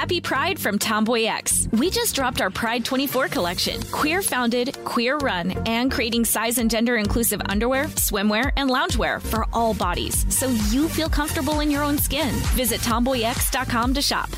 Happy Pride from Tomboy X. We just dropped our Pride 24 collection. Queer founded, queer run, and creating size and gender inclusive underwear, swimwear, and loungewear for all bodies so you feel comfortable in your own skin. Visit tomboyx.com to shop.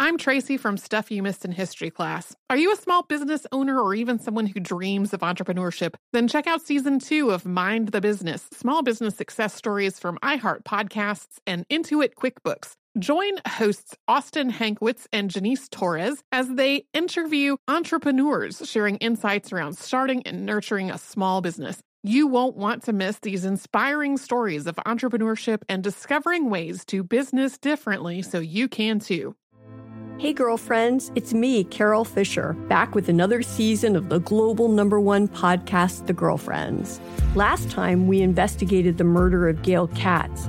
I'm Tracy from Stuff You Missed in History class. Are you a small business owner or even someone who dreams of entrepreneurship? Then check out season two of Mind the Business Small Business Success Stories from iHeart Podcasts and Intuit QuickBooks. Join hosts Austin Hankwitz and Janice Torres as they interview entrepreneurs sharing insights around starting and nurturing a small business. You won't want to miss these inspiring stories of entrepreneurship and discovering ways to business differently so you can too. Hey, girlfriends, it's me, Carol Fisher, back with another season of the global number one podcast, The Girlfriends. Last time, we investigated the murder of Gail Katz.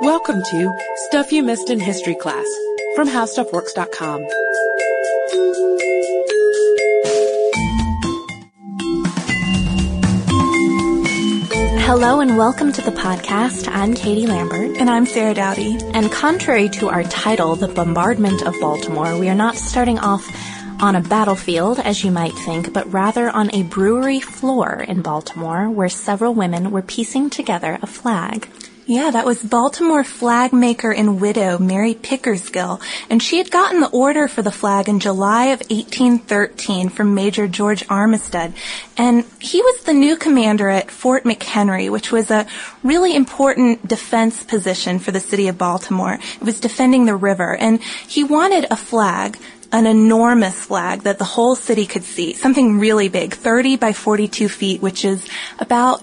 Welcome to Stuff You Missed in History Class from HowStuffWorks.com. Hello and welcome to the podcast. I'm Katie Lambert. And I'm Sarah Dowdy. And contrary to our title, The Bombardment of Baltimore, we are not starting off on a battlefield, as you might think, but rather on a brewery floor in Baltimore where several women were piecing together a flag. Yeah, that was Baltimore flag maker and widow Mary Pickersgill, and she had gotten the order for the flag in July of 1813 from Major George Armistead, and he was the new commander at Fort McHenry, which was a really important defense position for the city of Baltimore. It was defending the river, and he wanted a flag an enormous flag that the whole city could see, something really big, 30 by 42 feet, which is about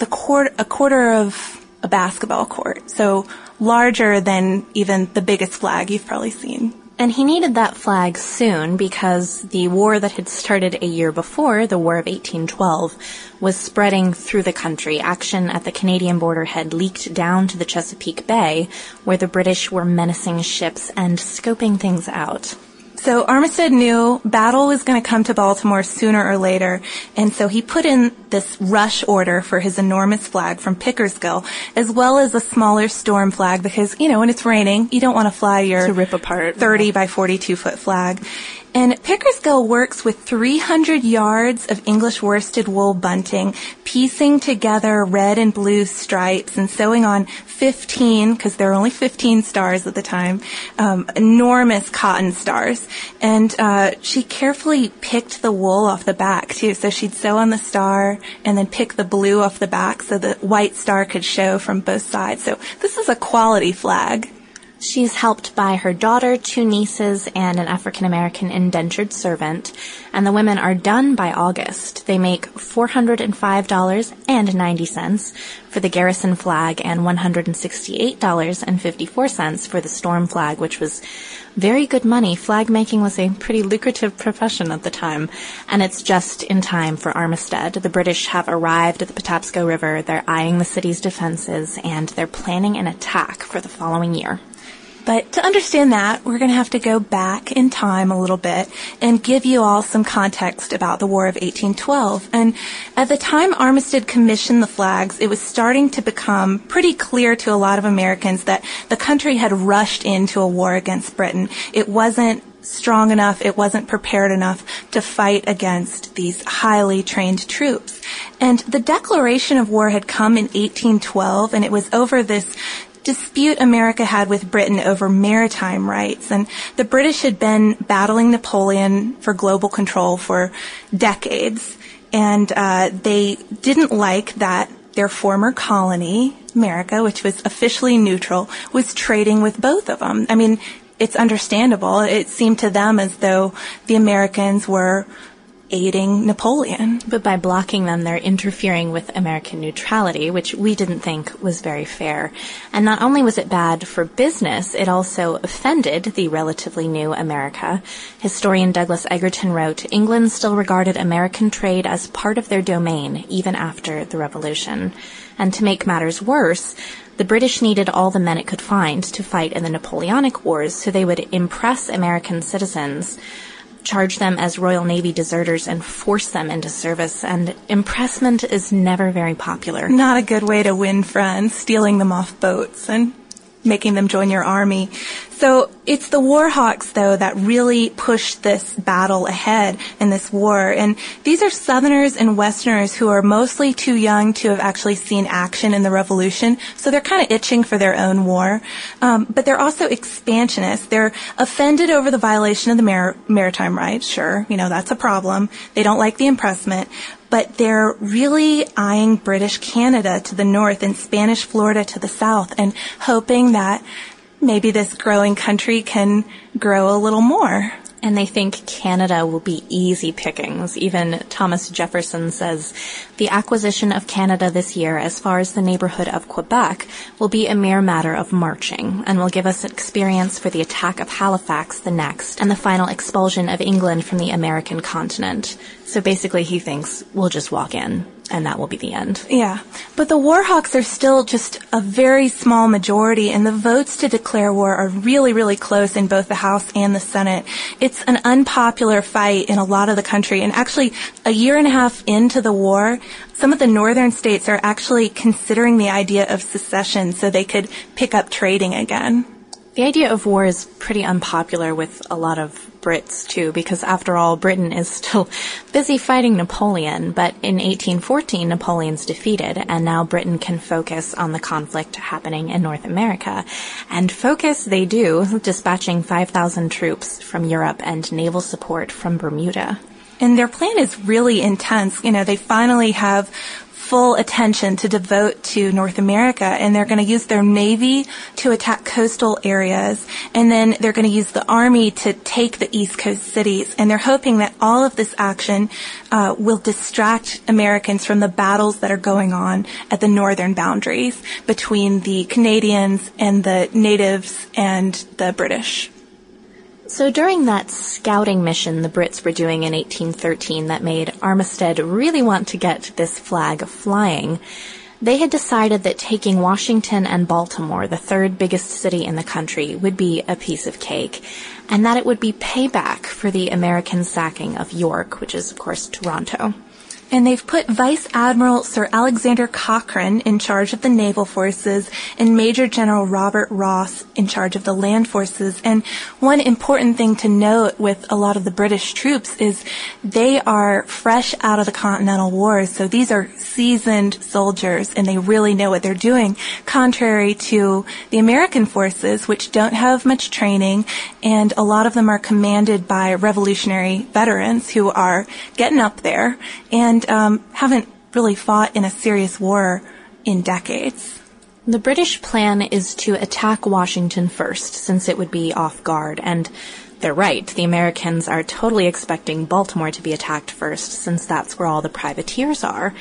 the quarter, a quarter of a basketball court. So larger than even the biggest flag you've probably seen. And he needed that flag soon because the war that had started a year before, the War of 1812, was spreading through the country. Action at the Canadian border had leaked down to the Chesapeake Bay, where the British were menacing ships and scoping things out. So Armistead knew battle was going to come to Baltimore sooner or later, and so he put in this rush order for his enormous flag from Pickersgill, as well as a smaller storm flag because, you know, when it's raining, you don't want to fly your to rip apart 30 by 42 foot flag. And Pickersgill works with 300 yards of English worsted wool bunting, piecing together red and blue stripes and sewing on 15, because there are only 15 stars at the time, um, enormous cotton stars. And uh, she carefully picked the wool off the back, too. So she'd sew on the star and then pick the blue off the back so the white star could show from both sides. So this is a quality flag. She's helped by her daughter, two nieces, and an African American indentured servant, and the women are done by August. They make $405.90 for the garrison flag and $168.54 for the storm flag, which was very good money. Flag making was a pretty lucrative profession at the time, and it's just in time for Armistead. The British have arrived at the Patapsco River, they're eyeing the city's defenses, and they're planning an attack for the following year. But to understand that, we're going to have to go back in time a little bit and give you all some context about the War of 1812. And at the time Armistead commissioned the flags, it was starting to become pretty clear to a lot of Americans that the country had rushed into a war against Britain. It wasn't strong enough, it wasn't prepared enough to fight against these highly trained troops. And the declaration of war had come in 1812 and it was over this dispute America had with Britain over maritime rights. And the British had been battling Napoleon for global control for decades. And uh, they didn't like that their former colony, America, which was officially neutral, was trading with both of them. I mean, it's understandable. It seemed to them as though the Americans were aiding Napoleon. But by blocking them, they're interfering with American neutrality, which we didn't think was very fair. And not only was it bad for business, it also offended the relatively new America. Historian Douglas Egerton wrote, England still regarded American trade as part of their domain, even after the Revolution. And to make matters worse, the British needed all the men it could find to fight in the Napoleonic Wars, so they would impress American citizens charge them as Royal Navy deserters and force them into service, and impressment is never very popular. Not a good way to win friends, stealing them off boats and making them join your army. So it's the Warhawks, though, that really push this battle ahead in this war. And these are Southerners and Westerners who are mostly too young to have actually seen action in the Revolution. So they're kind of itching for their own war. Um, but they're also expansionists. They're offended over the violation of the mar- maritime rights. Sure, you know, that's a problem. They don't like the impressment but they're really eyeing British Canada to the north and Spanish Florida to the south and hoping that maybe this growing country can grow a little more. And they think Canada will be easy pickings. Even Thomas Jefferson says the acquisition of Canada this year, as far as the neighborhood of Quebec, will be a mere matter of marching and will give us experience for the attack of Halifax the next and the final expulsion of England from the American continent. So basically he thinks we'll just walk in and that will be the end. Yeah. But the Warhawks are still just a very small majority, and the votes to declare war are really, really close in both the House and the Senate. It's an unpopular fight in a lot of the country, and actually, a year and a half into the war, some of the northern states are actually considering the idea of secession so they could pick up trading again. The idea of war is pretty unpopular with a lot of Brits too, because after all, Britain is still busy fighting Napoleon, but in 1814, Napoleon's defeated, and now Britain can focus on the conflict happening in North America. And focus they do, dispatching 5,000 troops from Europe and naval support from Bermuda. And their plan is really intense. You know, they finally have full attention to devote to North America and they're going to use their navy to attack coastal areas and then they're going to use the army to take the east coast cities and they're hoping that all of this action uh, will distract Americans from the battles that are going on at the northern boundaries between the Canadians and the natives and the British. So during that scouting mission the Brits were doing in 1813 that made Armistead really want to get this flag flying, they had decided that taking Washington and Baltimore, the third biggest city in the country, would be a piece of cake, and that it would be payback for the American sacking of York, which is of course Toronto and they've put Vice Admiral Sir Alexander Cochrane in charge of the naval forces and Major General Robert Ross in charge of the land forces. And one important thing to note with a lot of the British troops is they are fresh out of the Continental Wars. So these are seasoned soldiers and they really know what they're doing, contrary to the American forces, which don't have much training and a lot of them are commanded by revolutionary veterans who are getting up there and um, haven't really fought in a serious war in decades. The British plan is to attack Washington first, since it would be off guard, and they're right. The Americans are totally expecting Baltimore to be attacked first, since that's where all the privateers are.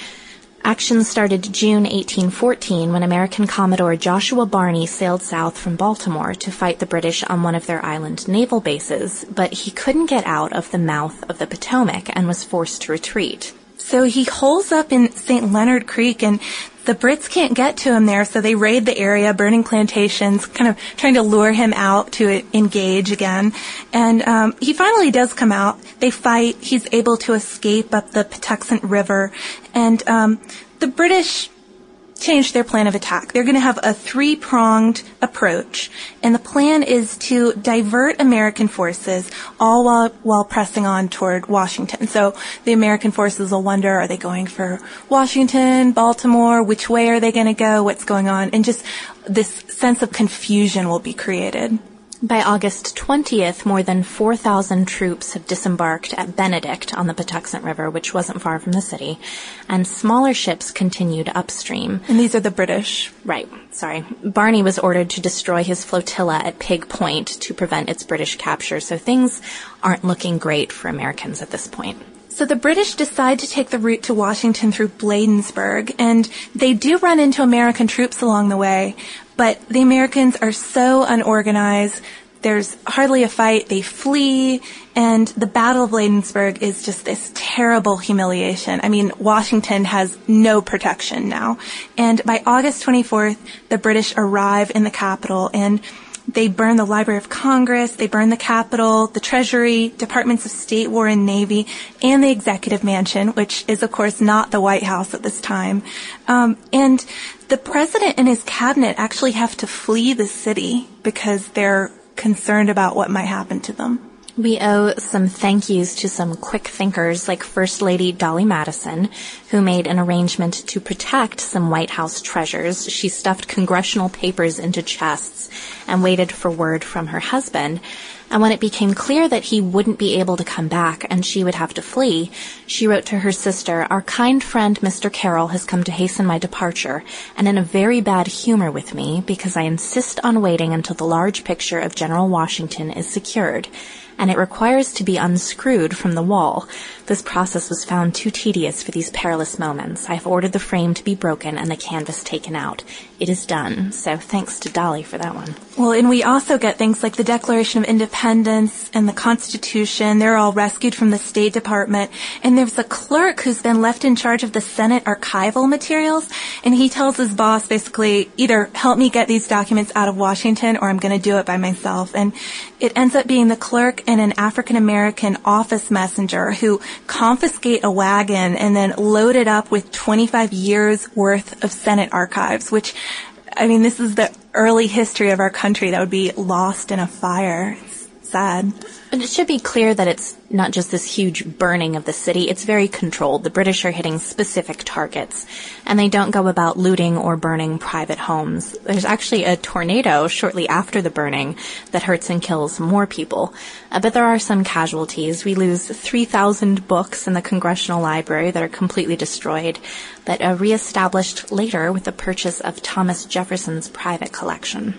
Action started June 1814 when American Commodore Joshua Barney sailed south from Baltimore to fight the British on one of their island naval bases, but he couldn't get out of the mouth of the Potomac and was forced to retreat. So he holes up in St. Leonard Creek and the Brits can't get to him there, so they raid the area, burning plantations, kind of trying to lure him out to engage again. And um, he finally does come out. They fight. He's able to escape up the Patuxent River, and um, the British change their plan of attack. They're going to have a three-pronged approach, and the plan is to divert American forces all while, while pressing on toward Washington. So the American forces will wonder, are they going for Washington, Baltimore? Which way are they going to go? What's going on? And just this sense of confusion will be created. By August 20th, more than 4,000 troops have disembarked at Benedict on the Patuxent River, which wasn't far from the city, and smaller ships continued upstream. And these are the British. Right, sorry. Barney was ordered to destroy his flotilla at Pig Point to prevent its British capture, so things aren't looking great for Americans at this point. So the British decide to take the route to Washington through Bladensburg, and they do run into American troops along the way, but the Americans are so unorganized. There's hardly a fight. They flee, and the Battle of Bladensburg is just this terrible humiliation. I mean, Washington has no protection now. And by August 24th, the British arrive in the capital, and they burn the Library of Congress, they burn the Capitol, the Treasury, Departments of State, War and Navy, and the Executive Mansion, which is, of course, not the White House at this time. Um, and the president and his cabinet actually have to flee the city because they're concerned about what might happen to them. We owe some thank yous to some quick thinkers like First Lady Dolley Madison, who made an arrangement to protect some White House treasures. She stuffed congressional papers into chests and waited for word from her husband. And when it became clear that he wouldn't be able to come back and she would have to flee, she wrote to her sister, Our kind friend Mr. Carroll has come to hasten my departure and in a very bad humor with me because I insist on waiting until the large picture of General Washington is secured and it requires to be unscrewed from the wall. This process was found too tedious for these perilous moments. I have ordered the frame to be broken and the canvas taken out. It is done. So thanks to Dolley for that one. Well, and we also get things like the Declaration of Independence and the Constitution. They're all rescued from the State Department. And there's a clerk who's been left in charge of the Senate archival materials. And he tells his boss basically, either help me get these documents out of Washington or I'm going to do it by myself. And it ends up being the clerk and an African American office messenger who confiscate a wagon and then load it up with 25 years worth of Senate archives, which, I mean, this is the early history of our country that would be lost in a fire. Sad. But it should be clear that it's not just this huge burning of the city, it's very controlled. The British are hitting specific targets, and they don't go about looting or burning private homes. There's actually a tornado shortly after the burning that hurts and kills more people. Uh, but there are some casualties. We lose 3,000 books in the Congressional Library that are completely destroyed, but uh, reestablished later with the purchase of Thomas Jefferson's private collection.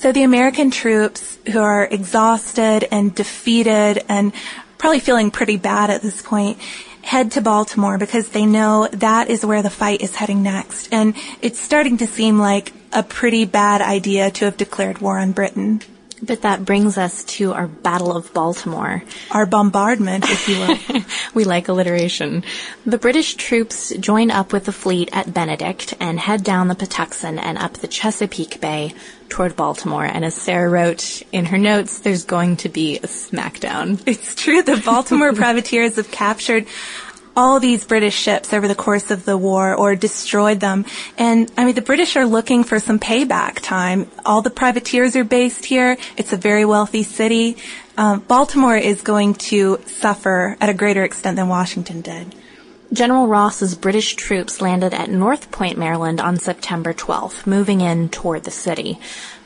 So the American troops who are exhausted and defeated and probably feeling pretty bad at this point head to Baltimore because they know that is where the fight is heading next. And it's starting to seem like a pretty bad idea to have declared war on Britain. But that brings us to our Battle of Baltimore. Our bombardment, if you will. we like alliteration. The British troops join up with the fleet at Benedict and head down the Patuxent and up the Chesapeake Bay toward Baltimore. And as Sarah wrote in her notes, there's going to be a smackdown. It's true. The Baltimore privateers have captured all these British ships over the course of the war or destroyed them. And I mean, the British are looking for some payback time. All the privateers are based here. It's a very wealthy city. Um, Baltimore is going to suffer at a greater extent than Washington did. General Ross's British troops landed at North Point, Maryland on September 12th, moving in toward the city.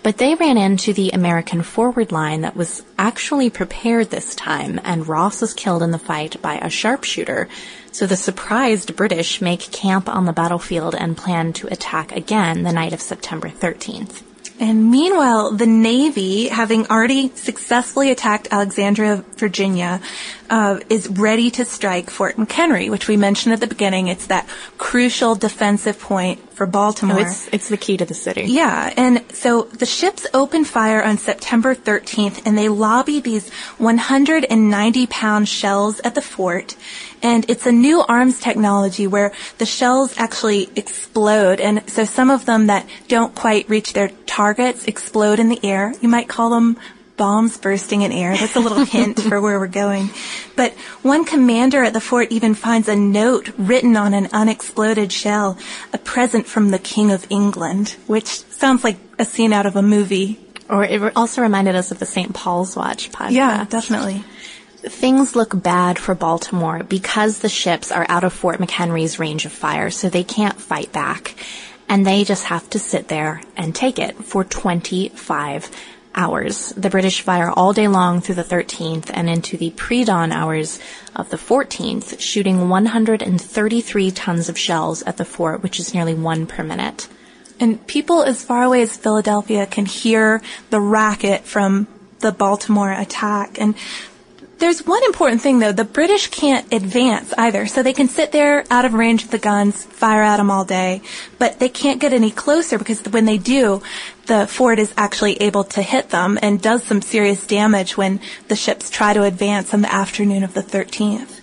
But they ran into the American forward line that was actually prepared this time, and Ross was killed in the fight by a sharpshooter. So the surprised British make camp on the battlefield and plan to attack again the night of September 13th. And meanwhile, the Navy, having already successfully attacked Alexandria, Virginia, uh, is ready to strike Fort McHenry, which we mentioned at the beginning. It's that crucial defensive point for Baltimore. Oh, it's, it's the key to the city. Yeah, and so the ships open fire on September 13th, and they lobby these 190-pound shells at the fort. And it's a new arms technology where the shells actually explode, and so some of them that don't quite reach their targets explode in the air. You might call them bombs bursting in air. That's a little hint for where we're going. But one commander at the fort even finds a note written on an unexploded shell, a present from the King of England, which sounds like a scene out of a movie. Or it also reminded us of the St. Paul's Watch podcast. Yeah, definitely. Things look bad for Baltimore because the ships are out of Fort McHenry's range of fire, so they can't fight back. And they just have to sit there and take it for 25 hours. The British fire all day long through the 13th and into the pre-dawn hours of the 14th, shooting 133 tons of shells at the fort, which is nearly one per minute. And people as far away as Philadelphia can hear the racket from the Baltimore attack. And there's one important thing though. The British can't advance either. So they can sit there out of range of the guns, fire at them all day, but they can't get any closer because when they do, the fort is actually able to hit them and does some serious damage when the ships try to advance on the afternoon of the 13th.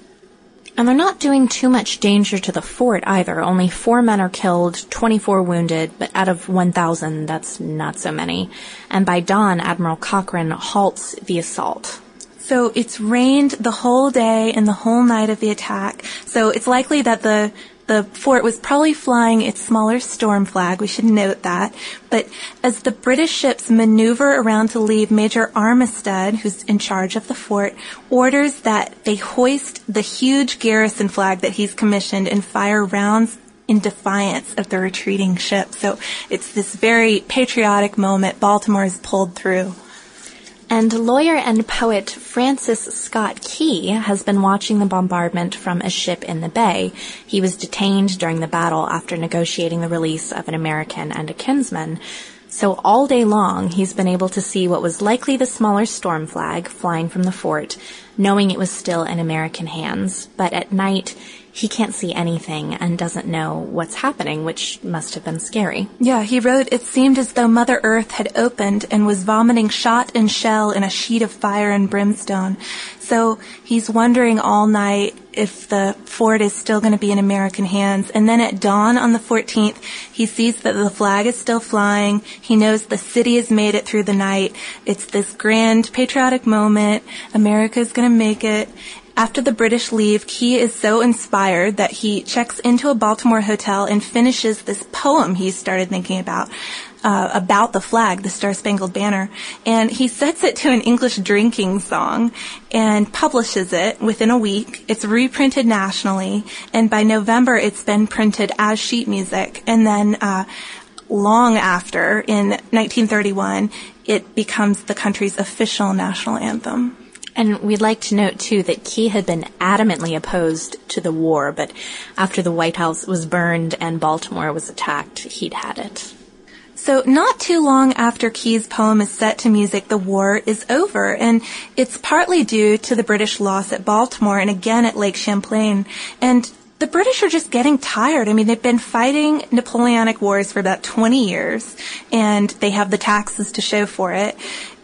And they're not doing too much danger to the fort either. Only four men are killed, 24 wounded, but out of 1,000, that's not so many. And by dawn, Admiral Cochrane halts the assault. So it's rained the whole day and the whole night of the attack. So it's likely that the the fort was probably flying its smaller storm flag. We should note that. But as the British ships maneuver around to leave, Major Armistead, who's in charge of the fort, orders that they hoist the huge garrison flag that he's commissioned and fire rounds in defiance of the retreating ship. So it's this very patriotic moment. Baltimore is pulled through. And lawyer and poet Francis Scott Key has been watching the bombardment from a ship in the bay. He was detained during the battle after negotiating the release of an American and a kinsman. So all day long, he's been able to see what was likely the smaller storm flag flying from the fort, knowing it was still in American hands. But at night, he can't see anything and doesn't know what's happening, which must have been scary. Yeah, he wrote, It seemed as though Mother Earth had opened and was vomiting shot and shell in a sheet of fire and brimstone. So he's wondering all night if the fort is still going to be in American hands. And then at dawn on the 14th, he sees that the flag is still flying. He knows the city has made it through the night. It's this grand patriotic moment. America's going to make it. After the British leave, Key is so inspired that he checks into a Baltimore hotel and finishes this poem he started thinking about. Uh, about the flag, the Star Spangled Banner, and he sets it to an English drinking song and publishes it within a week. It's reprinted nationally, and by November it's been printed as sheet music. And then uh, long after, in 1931, it becomes the country's official national anthem. And we'd like to note too that Key had been adamantly opposed to the war, but after the White House was burned and Baltimore was attacked, he'd had it. So not too long after Key's poem is set to music, the war is over, and it's partly due to the British loss at Baltimore and again at Lake Champlain. And the British are just getting tired. I mean, they've been fighting Napoleonic wars for about 20 years, and they have the taxes to show for it.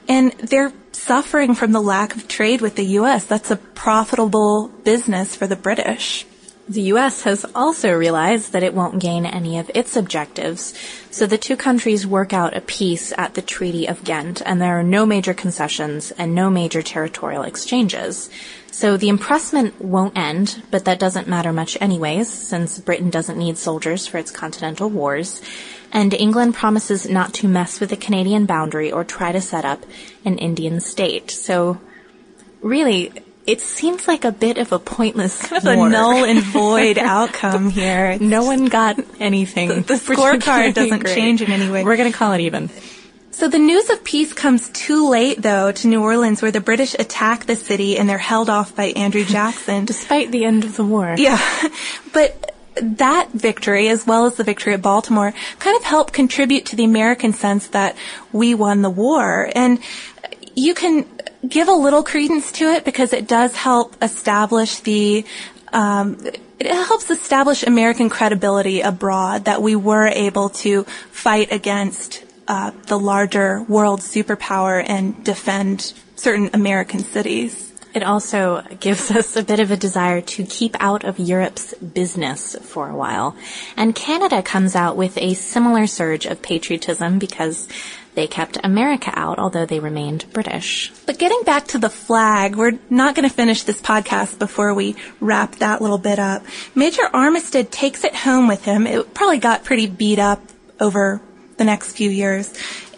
And they're suffering from the lack of trade with the U.S. That's a profitable business for the British. The U.S. has also realized that it won't gain any of its objectives, so the two countries work out a peace at the Treaty of Ghent, and there are no major concessions and no major territorial exchanges. So the impressment won't end, but that doesn't matter much anyways, since Britain doesn't need soldiers for its continental wars, and England promises not to mess with the Canadian boundary or try to set up an Indian state. So really, it seems like a bit of a pointless kind of a null and void outcome here. no one got anything. The, the scorecard doesn't great. change in any way. We're going to call it even. So the news of peace comes too late, though, to New Orleans, where the British attack the city and they're held off by Andrew Jackson. Despite the end of the war. Yeah. But that victory, as well as the victory at Baltimore, kind of helped contribute to the American sense that we won the war. And you can give a little credence to it because it does help establish the um, it helps establish American credibility abroad that we were able to fight against uh, the larger world superpower and defend certain American cities. It also gives us a bit of a desire to keep out of Europe's business for a while. And Canada comes out with a similar surge of patriotism because they kept America out, although they remained British. But getting back to the flag, we're not going to finish this podcast before we wrap that little bit up. Major Armistead takes it home with him. It probably got pretty beat up over the next few years.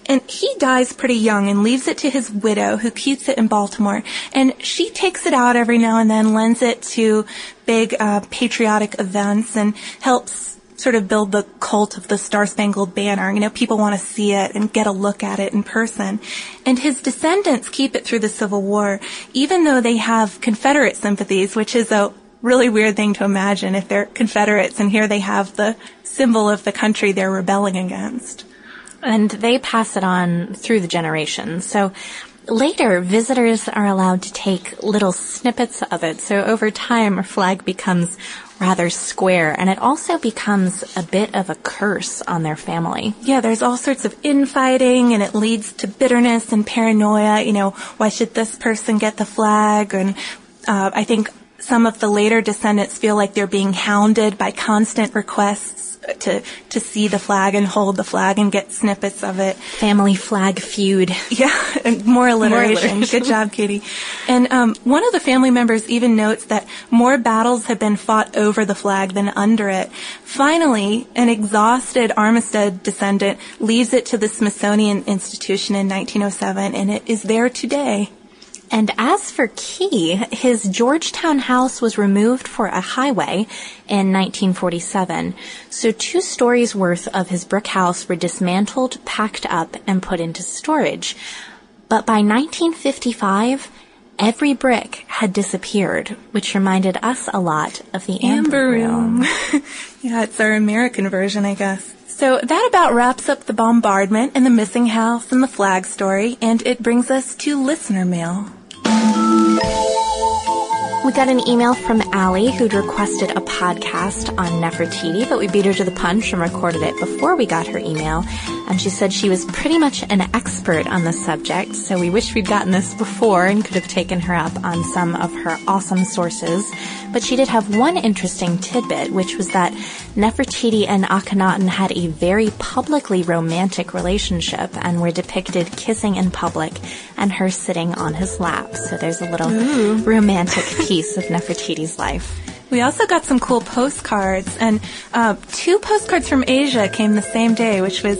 And he dies pretty young and leaves it to his widow who keeps it in Baltimore. And she takes it out every now and then, lends it to big uh, patriotic events and helps sort of build the cult of the Star Spangled Banner. You know, people want to see it and get a look at it in person. And his descendants keep it through the Civil War, even though they have Confederate sympathies, which is a really weird thing to imagine if they're Confederates and here they have the symbol of the country they're rebelling against. And they pass it on through the generations. So later, visitors are allowed to take little snippets of it. So over time, a flag becomes rather square and it also becomes a bit of a curse on their family. Yeah, there's all sorts of infighting and it leads to bitterness and paranoia. You know, why should this person get the flag? And uh, I think some of the later descendants feel like they're being hounded by constant requests to to see the flag and hold the flag and get snippets of it. Family flag feud. Yeah, more alliteration. more alliteration. Good job, Katie. And um, one of the family members even notes that more battles have been fought over the flag than under it. Finally, an exhausted Armistead descendant leaves it to the Smithsonian Institution in 1907, and it is there today. And as for Key, his Georgetown house was removed for a highway in 1947. So two stories worth of his brick house were dismantled, packed up, and put into storage. But by 1955, every brick had disappeared, which reminded us a lot of the Amber, Amber Room. yeah, it's our American version, I guess. So that about wraps up the bombardment and the missing house and the flag story, and it brings us to listener mail. We got an email from Allie who'd requested a podcast on Nefertiti, but we beat her to the punch and recorded it before we got her email. And she said she was pretty much an expert on the subject, so we wish we'd gotten this before and could have taken her up on some of her awesome sources. But she did have one interesting tidbit, which was that Nefertiti and Akhenaten had a very publicly romantic relationship and were depicted kissing in public and her sitting on his lap. So there's a little Ooh. romantic piece of Nefertiti's life. We also got some cool postcards, and uh, two postcards from Asia came the same day, which was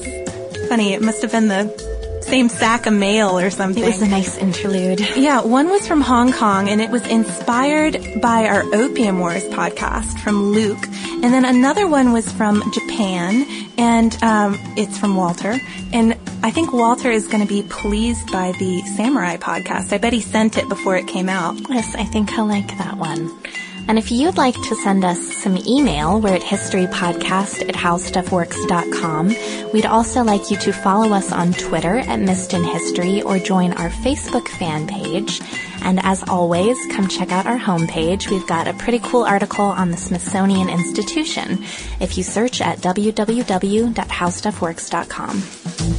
funny. It must have been the same sack of mail or something. It was a nice interlude. Yeah, one was from Hong Kong and it was inspired by our Opium Wars podcast from Luke. And then another one was from Japan and um, it's from Walter. And I think Walter is going to be pleased by the Samurai podcast. I bet he sent it before it came out. Yes, I think he'll like that one. And if you'd like to send us some email, we're at historypodcast at howstuffworks.com. We'd also like you to follow us on Twitter at Missed in History or join our Facebook fan page. And as always, come check out our homepage. We've got a pretty cool article on the Smithsonian Institution if you search at www.howstuffworks.com.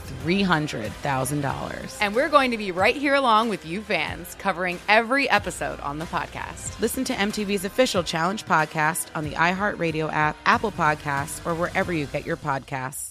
$300,000. And we're going to be right here along with you fans, covering every episode on the podcast. Listen to MTV's official Challenge podcast on the iHeartRadio app, Apple Podcasts, or wherever you get your podcasts.